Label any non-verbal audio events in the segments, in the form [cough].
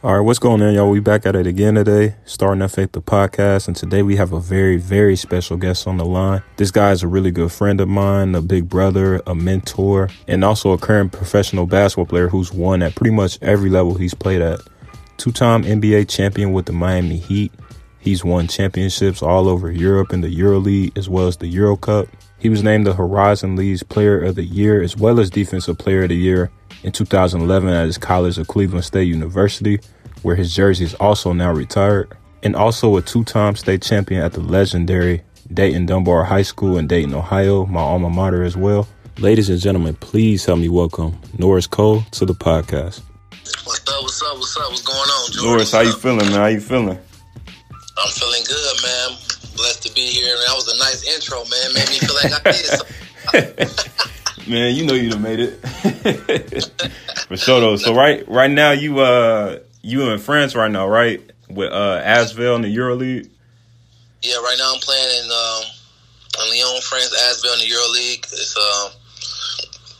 All right, what's going on, y'all? We back at it again today, starting to Faith the podcast, and today we have a very, very special guest on the line. This guy is a really good friend of mine, a big brother, a mentor, and also a current professional basketball player who's won at pretty much every level he's played at. Two-time NBA champion with the Miami Heat. He's won championships all over Europe in the EuroLeague as well as the Euro Cup. He was named the Horizon League's Player of the Year as well as Defensive Player of the Year in 2011 at his college of Cleveland State University, where his jersey is also now retired, and also a two time state champion at the legendary Dayton Dunbar High School in Dayton, Ohio, my alma mater as well. Ladies and gentlemen, please help me welcome Norris Cole to the podcast. What's up? What's up? What's up? What's going on, George? Norris, how you feeling, man? How you feeling? I'm feeling good, man. Blessed to be here. That was a nice intro, man. Made me feel like I did something. [laughs] Man, you know you'd have made it. [laughs] For sure though. So right right now you uh you in France right now, right? With uh Asvel in the EuroLeague. Yeah, right now I'm playing in um, in Lyon, France, Asvel in the EuroLeague. It's um,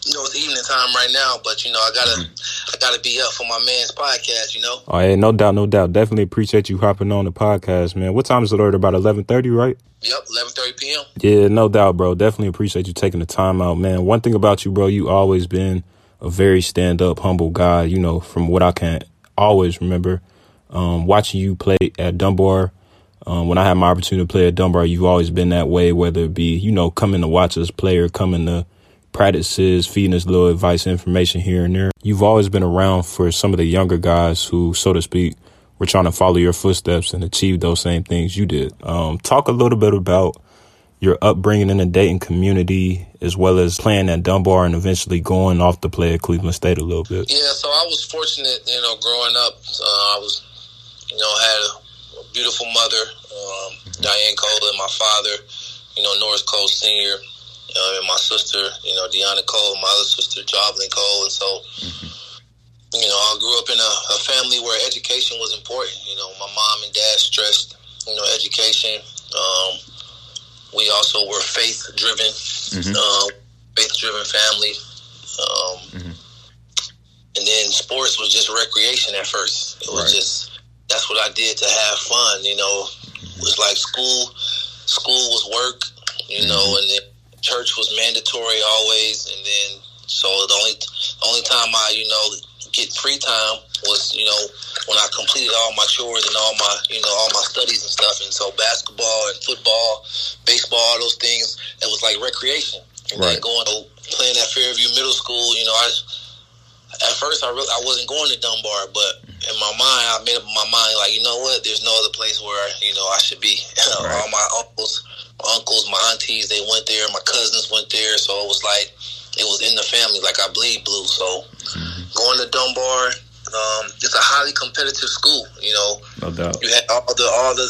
you know, it's evening time right now, but you know, I gotta, I gotta be up for my man's podcast. You know, Oh yeah, no doubt, no doubt. Definitely appreciate you hopping on the podcast, man. What time is it? At about eleven thirty, right? Yep, 11:30 p.m. Yeah, no doubt, bro. Definitely appreciate you taking the time out, man. One thing about you, bro, you always been a very stand up, humble guy, you know, from what I can always remember. Um, watching you play at Dunbar, um, when I had my opportunity to play at Dunbar, you've always been that way, whether it be, you know, coming to watch us play or coming to practices, feeding us little advice, information here and there. You've always been around for some of the younger guys who, so to speak, were trying to follow your footsteps and achieve those same things you did. Um, talk a little bit about your upbringing in the Dayton community, as well as playing at Dunbar and eventually going off to play at Cleveland State a little bit. Yeah, so I was fortunate, you know, growing up. Uh, I was, you know, had a, a beautiful mother, um, Diane Cole, and my father, you know, Norris Cole Senior, uh, and my sister, you know, Deanna Cole, my other sister, Jovelyn Cole, and so. You know, I grew up in a, a family where education was important. You know, my mom and dad stressed, you know, education. Um, we also were faith driven, um, faith driven family. Um, And then sports was just recreation at first. It was Right. just that's what I did to have fun. You know, it was like school. School was work. You know, and then church was mandatory always. And then so the only the only time I you know get free time was you know when I completed all my chores and all my you know all my studies and stuff. And so basketball and football, baseball, all those things it was like recreation. And Right. then going to playing at Fairview Middle School, you know, I at first I really I wasn't going to Dunbar, but in my mind I made up my mind like you know what, there's no other place where you know I should be. [laughs] Right. All my uncles, my uncles, my aunties, they went there. My cousins went there, so it was like it was in the family. Like I bleed blue, so mm-hmm. Going to Dunbar, um, it's a highly competitive school. You know, No doubt. you had all the all the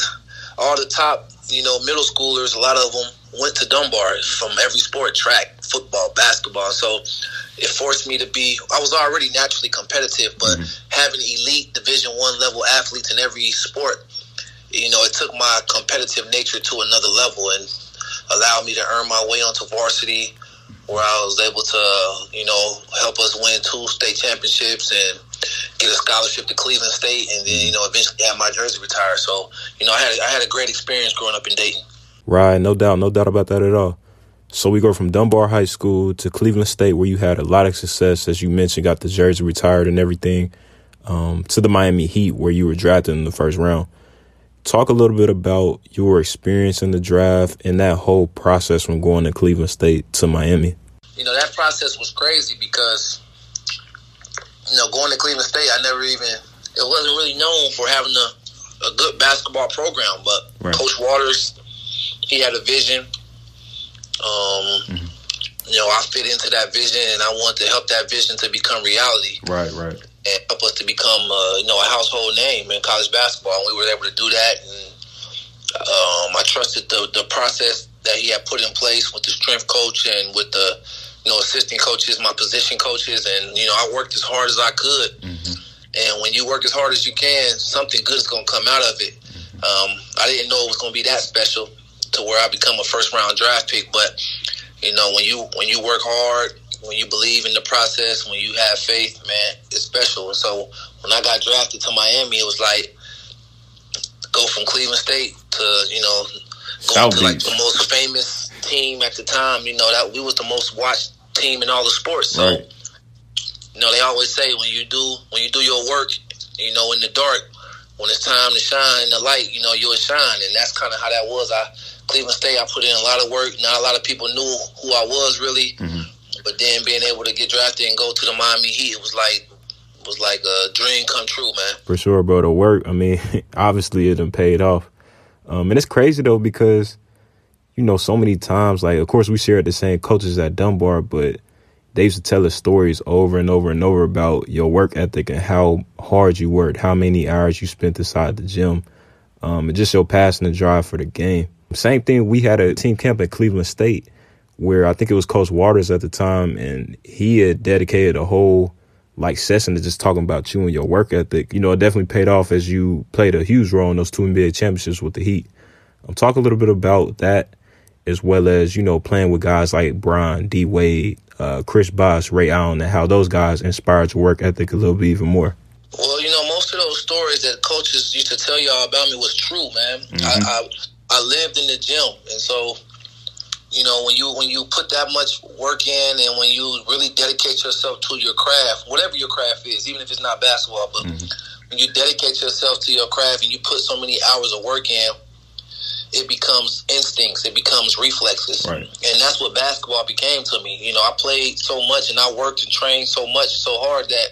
all the top you know middle schoolers a lot of them went to dunbar from every sport track football basketball so it forced me to be i was already naturally competitive but having elite division one level athletes in every sport you know it took my competitive nature to another level and allowed me to earn my way onto varsity where I was able to, you know, help us win two state championships and get a scholarship to Cleveland State, and then you know eventually have my jersey retired. So you know I had I had a great experience growing up in Dayton. Right, no doubt, no doubt about that at all. So we go from Dunbar High School to Cleveland State, where you had a lot of success, as you mentioned, got the jersey retired and everything, um, to the Miami Heat, where you were drafted in the first round. Talk a little bit about your experience in the draft and that whole process from going to Cleveland State to Miami. You know that process was crazy because you know going to Cleveland State, I never even it wasn't really known for having a a good basketball program, but Right. Coach Waters he had a vision. Um, You know, I fit into that vision, and I wanted to help that vision to become reality. Right, right. And help us to become uh, you know a household name in college basketball. And we were able to do that, and um, I trusted the the process that he had put in place with the strength coach and with the you know assistant coaches, my position coaches, and you know I worked as hard as I could. And when you work as hard as you can, something good is going to come out of it. Um, I didn't know it was going to be that special to where I become a first round draft pick, but you know when you when you work hard, when you believe in the process, when you have faith, man, it's special. And so when I got drafted to Miami, it was like go from Cleveland State to you know going to like the most famous team at the time. You know that we was the most watched team in all the sports. So right. you know they always say when you do when you do your work, you know in the dark, when it's time to shine in the light, you know you'll shine, and that's kind of how that was. I Cleveland State, I put in a lot of work. Not a lot of people knew who I was really, mm-hmm. But then being able to get drafted and go to the Miami Heat, it was like was like a dream come true, man. For sure, bro. The work, I mean, [laughs] obviously it done paid off. Um, and it's crazy though because, you know, so many times, like, of course, we shared the same coaches at Dunbar, but they used to tell us stories over and over and over about your work ethic and how hard you worked, how many hours you spent inside the gym, um, and just your passion and drive for the game. Same thing, we had a team camp at Cleveland State where I think it was Coach Waters at the time, and he had dedicated a whole like session to just talking about you and your work ethic. You know, it definitely paid off as you played a huge role in those two NBA championships with the Heat. I'm um, talk a little bit about that as well as, you know, playing with guys like Bron, D Wade, uh, Chris Bosh, Ray Allen, and how those guys inspired your work ethic a little bit even more. Well, you know, most of those stories that coaches used to tell y'all about me was true, man. Mm-hmm. I, I I lived in the gym, and so you know when you when you put that much work in and when you really dedicate yourself to your craft whatever your craft is even if it's not basketball but mm-hmm. when you dedicate yourself to your craft and you put so many hours of work in it becomes instincts it becomes reflexes. Right. and that's what basketball became to me. You know i played so much and i worked and trained so much so hard that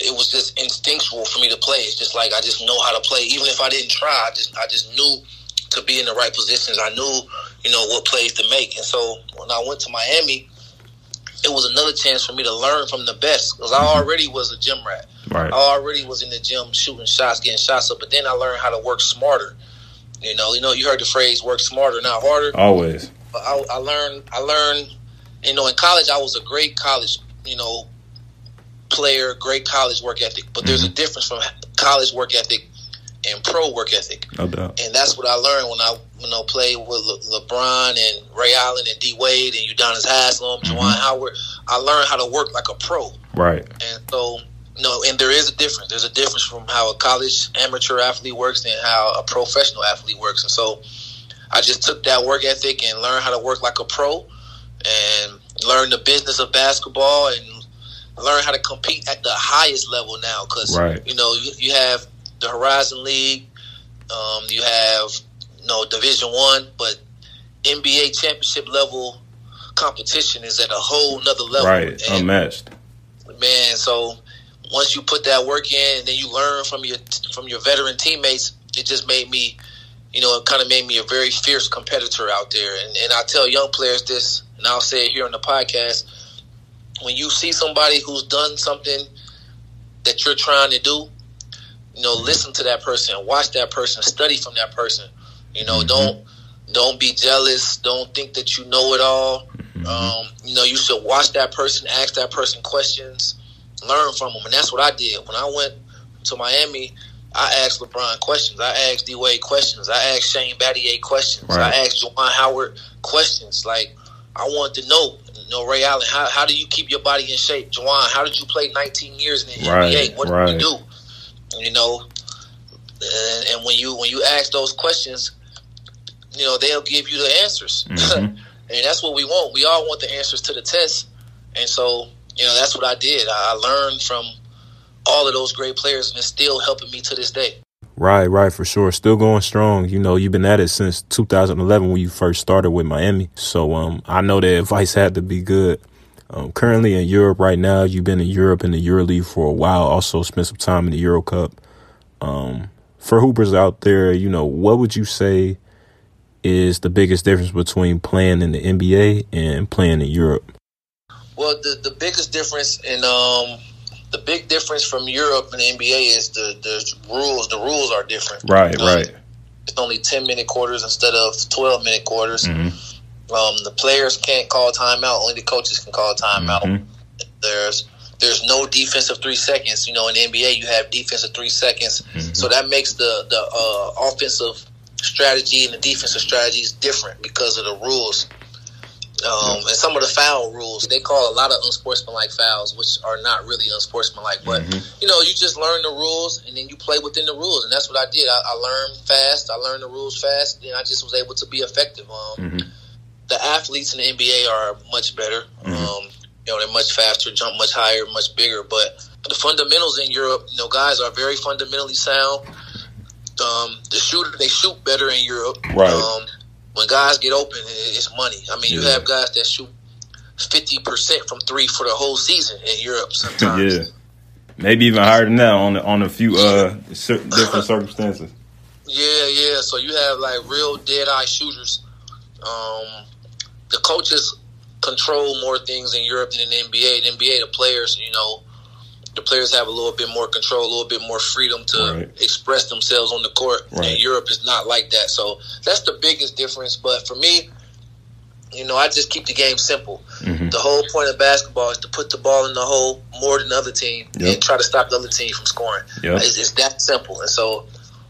it was just instinctual for me to play. It's just like i just know how to play. Even if i didn't try i just i just knew to be in the right positions. I knew you know, what plays to make. And so when I went to Miami, it was another chance for me to learn from the best because I already was a gym rat. Right. I already was in the gym shooting shots, getting shots up, but then I learned how to work smarter. You know, you know, you heard the phrase "work smarter, not harder." Always. But I, I learned, I learned. You know, in college, I was a great college, you know, player, great college work ethic. But mm-hmm. there's a mm-hmm. difference from college work ethic and pro work ethic. No doubt. And that's what I learned when I you know played with Le- LeBron and Ray Allen and D Wade and Udonis Haslem, mm-hmm. Juwan Howard. I learned how to work like a pro. Right. And so no, and there is a difference. There's a difference from how a college amateur athlete works and how a professional athlete works. And so I just took that work ethic and learned how to work like a pro and learn the business of basketball and learn how to compete at the highest level now because right. you know you, you have the Horizon League. Um, you have you know Division One, but NBA championship level competition is at a whole nother level. Right, and, unmatched. Man, so once you put that work in, and then you learn from your from your veteran teammates, it just made me, you know, it kind of made me a very fierce competitor out there. And, and I tell young players this, and I'll say it here on the podcast: when you see somebody who's done something that you're trying to do, you know, listen to that person, watch that person, study from that person. You know, mm-hmm. don't don't be jealous. Don't think that you know it all. Mm-hmm. Um, you know, you should watch that person, ask that person questions, learn from them, and that's what I did when I went to Miami. I asked LeBron questions. I asked D Wade questions. I asked Shane Battier questions. Right. I asked Juwan Howard questions. Like I wanted to know, you know, Ray Allen, how, how do you keep your body in shape? Juwan, how did you play 19 years in the right. NBA? What did you do? You know, and, and, when you when you ask those questions, you know they'll give you the answers, [laughs] mm-hmm. and that's what we want. We all want the answers to the test, and so you know that's what I did. I, I learned from all of those great players, and it's still helping me to this day. Right, right, for sure. Still going strong. You know, you've been at it since 2011 when you first started with Miami. So, um, I know the [laughs] advice had to be good. Um, currently in Europe right now. You've been in Europe in the EuroLeague for a while. Also spent some time in the Euro Cup. Um, for hoopers out there, you know, what would you say is the biggest difference between playing in the NBA and playing in Europe? Well, the the biggest difference in um the big difference from Europe and the NBA is the the rules. The rules are different. Right, right. It's only ten minute quarters instead of twelve minute quarters. Mm-hmm. Um, the players can't call timeout; only the coaches can call timeout. Mm-hmm. There's there's no defensive three seconds. You know, in the NBA, you have defensive three seconds, mm-hmm. so that makes the the uh, offensive strategy and the defensive strategy is different because of the rules. Um, and some of the foul rules, they call a lot of unsportsmanlike fouls, which are not really unsportsmanlike. But Mm-hmm. you know, you just learn the rules and then you play within the rules, and that's what I did. I, I learned fast. I learned the rules fast, and I just was able to be effective. Um, Mhm. The athletes in the NBA are much better. Mhm. Um, you know, they're much faster, jump much higher, much bigger. But the fundamentals in Europe, you know, guys are very fundamentally sound. Um, the shooter, they shoot better in Europe. Right. Um, when guys get open, it's money. I mean, you have guys that shoot fifty percent from three for the whole season in Europe. Sometimes, [laughs] yeah. Maybe even higher than that on on a few uh cer- different circumstances. yeah, yeah. So you have like real dead eye shooters. Um, the coaches control more things in Europe than in the NBA. The NBA, the players, you know, the players have a little bit more control, a little bit more freedom to Right. express themselves on the court. Right. And Europe is not like that. So that's the biggest difference. But for me, you know, I just keep the game simple. Mhm. The whole point of basketball is to put the ball in the hole more than the other team Yep. and try to stop the other team from scoring. Yep. It's, it's that simple. And so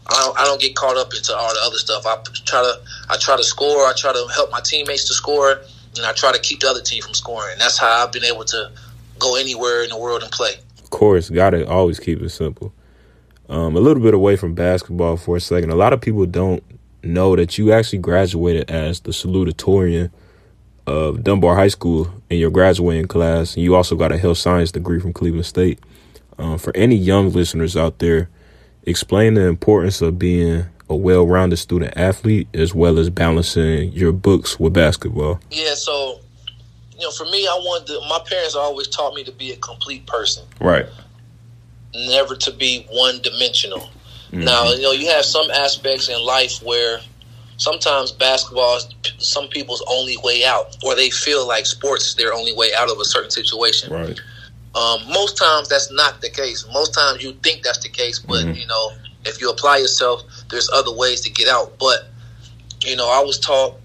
I don't, I don't get caught up into all the other stuff. I try to I try to score. I try to help my teammates to score, and I try to keep the other team from scoring. And that's how I've been able to go anywhere in the world and play. Of course, gotta always keep it simple. Um, a little bit away from basketball for a second. A lot of people don't know that you actually graduated as the salutatorian of Dunbar High School in your graduating class, and you also got a health science degree from Cleveland State. Um, for any young listeners out there, explain the importance of being a well-rounded student athlete as well as balancing your books with basketball. Yeah. So you know, for me, I wanted to, my parents always taught me to be a complete person. Right. never to be one dimensional. Mm-hmm. Now, you know, you have some aspects in life where sometimes basketball is some people's only way out, or they feel like sports is their only way out of a certain situation. Right. Um, most times that's not the case. Most times you think that's the case, but Mhm. you know, if you apply yourself, there's other ways to get out. But you know, I was taught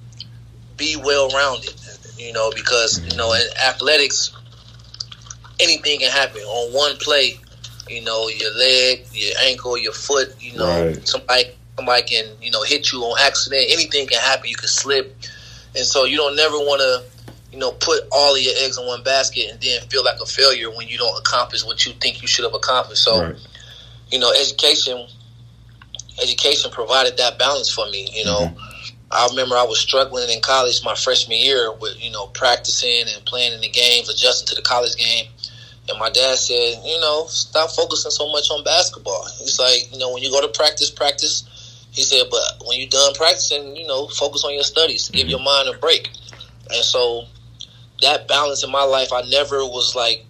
be well rounded. You know, because you know in athletics, anything can happen on one play. You know, your leg, your ankle, your foot. You know, Right. somebody somebody can you know hit you on accident. Anything can happen. You can slip, and so you don't never want to you know, put all of your eggs in one basket and then feel like a failure when you don't accomplish what you think you should have accomplished. So, right. you know, education, education provided that balance for me. You know, Mm-hmm. I remember I was struggling in college my freshman year with you know practicing and playing in the games, adjusting to the college game. And my dad said, you know, stop focusing so much on basketball. He's like, you know, when you go to practice, practice. He said, but when you're done practicing, you know, focus on your studies. Give Mm-hmm. your mind a break. And so that balance in my life, I never was like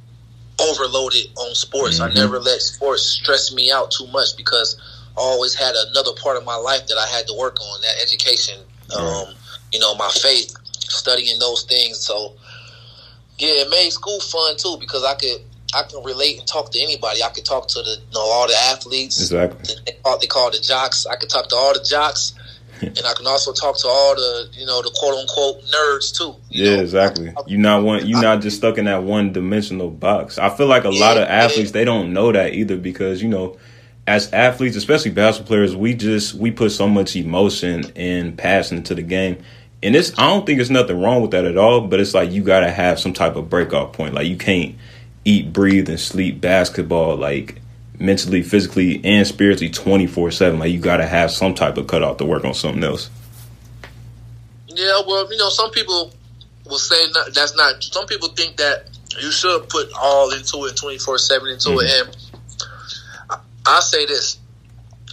overloaded on sports. I Mhm. never let sports stress me out too much because I always had another part of my life that I had to work on, that education, um, Right. you know, my faith, studying those things. So yeah, it made school fun too because I could I can relate and talk to anybody. I could talk to the you know all the athletes. Exactly. They call, they call the jocks. I could talk to all the jocks, [laughs] and I can also talk to all the you know the quote unquote nerds too. Yeah, know? exactly. You not one. You not just stuck in that one dimensional box. I feel like a lot of Yeah, athletes they don't know that either because you know, as athletes, especially basketball players, we just we put so much emotion and passion into the game, and it's I don't think there's nothing wrong with that at all. But it's like you gotta have some type of breakout point. Like you can't eat, breathe, and sleep basketball like mentally, physically, and spiritually twenty four seven. Like you gotta have some type of cutoff to work on something else. Yeah, well, you know, some people will say not, that's not. Some people think that you should put all into it, twenty four seven into it, mm-hmm. and I, say this: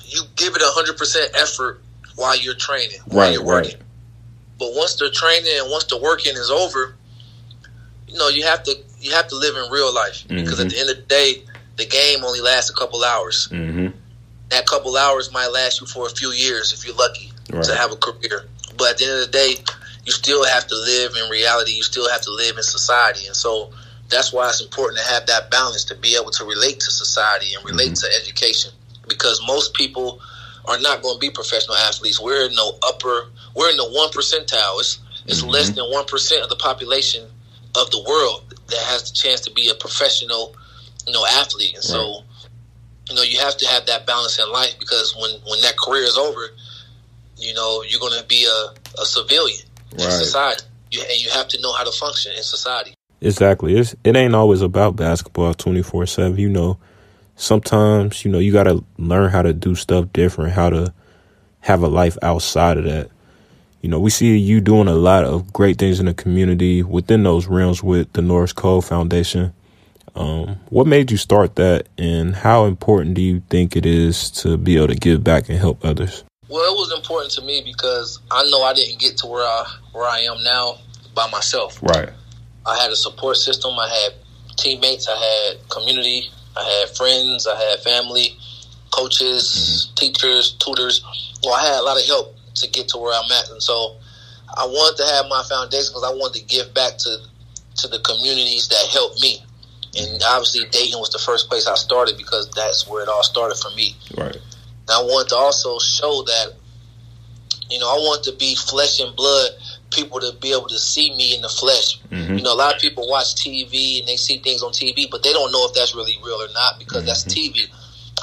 you give it hundred percent effort while you're training, while Right, you're working. right. But once the training and once the working is over, you know, you have to you have to live in real life because at the end of the day, the game only lasts a couple hours. Mm-hmm. That couple hours might last you for a few years if you're lucky Right. to have a career. But at the end of the day, you still have to live in reality. You still have to live in society, and so that's why it's important to have that balance to be able to relate to society and relate to education. Because most people are not going to be professional athletes. We're in the upper, we're in the one percentile. It's it's Mhm. less than one percent of the population of the world that has the chance to be a professional, you know, athlete. And so, you know, you have to have that balance in life because when when that career is over, you know, you're going to be a, a civilian in society. you, and you have to know how to function in society. Exactly. It's, it ain't always about basketball 24 7. You know, sometimes, you know, you got to learn how to do stuff different, how to have a life outside of that. You know, we see you doing a lot of great things in the community within those realms with the Norris Cole Foundation. Um, what made you start that, and how important do you think it is to be able to give back and help others? Well, it was important to me because I know I didn't get to where I where I am now by myself. Right. I had a support system. I had teammates. I had community. I had friends. I had family, coaches, mm-hmm. teachers, tutors. Well, I had a lot of help to get to where I'm at, and so I wanted to have my foundation because I wanted to give back to to the communities that helped me. And obviously, Dayton was the first place I started because that's where it all started for me. Right. And I wanted to also show that, you know, I want to be flesh and blood people to be able to see me in the flesh. Mm-hmm. You know, a lot of people watch TV and they see things on TV, but they don't know if that's really real or not because mm-hmm. that's TV.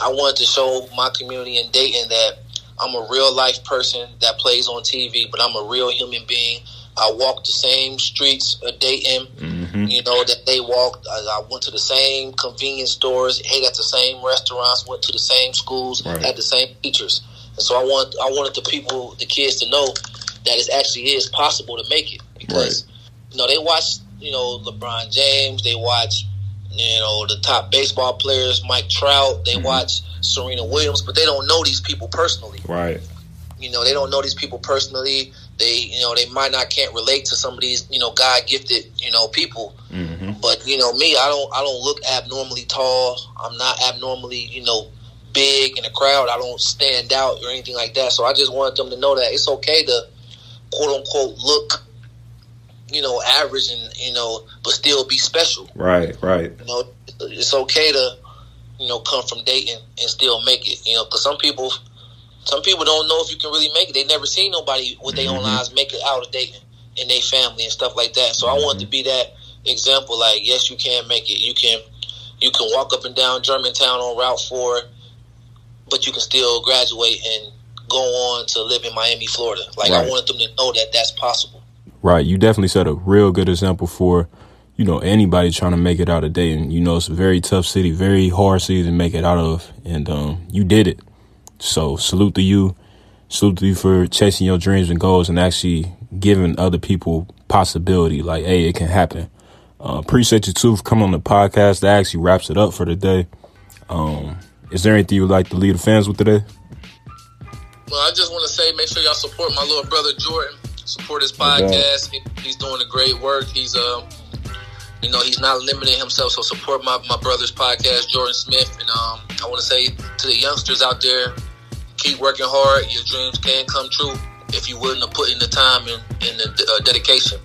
I wanted to show my community in Dayton that I'm a real life person that plays on TV, but I'm a real human being I walk the same streets of Dayton, mm-hmm. you know, that they walked. I, I, went to the same convenience stores, ate at the same restaurants, went to the same schools, right. had the same teachers. And so I want I wanted the people, the kids to know that it actually is possible to make it. Because, right. you know, they watch, you know, LeBron James, they watch, you know, the top baseball players, Mike Trout, they mm-hmm. watch Serena Williams, but they don't know these people personally. Right. You know, they don't know these people personally they you know they might not can't relate to some of these you know God gifted you know people. Mm-hmm. But you know me, I don't I don't look abnormally tall. I'm not abnormally you know big in the crowd. I don't stand out or anything like that. So I just wanted them to know that it's okay to quote unquote look you know average and you know but still be special. Right, right. You know it's okay to you know come from Dayton and still make it. You know because some people some people don't know if you can really make it. They never seen nobody with their mm-hmm. own eyes make it out of Dayton and their family and stuff like that. So mm-hmm. I want to be that example. Like, yes, you can make it. You can you can walk up and down Germantown on Route Four, but you can still graduate and go on to live in Miami, Florida. Like right. I wanted them to know that that's possible. Right. You definitely set a real good example for you know anybody trying to make it out of Dayton. You know, it's a very tough city, very hard city to make it out of, and um, you did it. So salute to you. Salute to you for chasing your dreams and goals and actually giving other people possibility. Like, hey, it can happen. Uh, appreciate you too for coming on the podcast. That actually wraps it up for today. Um, is there anything you would like to leave the fans with today? Well, I just want to say, make sure y'all support my little brother Jordan. Support his podcast. He, he's doing a great work. He's uh, you know, he's not limiting himself. So support my, my brother's podcast, Jordan Smith. And um, I want to say to the youngsters out there, keep working hard. Your dreams can come true if you're willing to put in the time and, and the uh, dedication.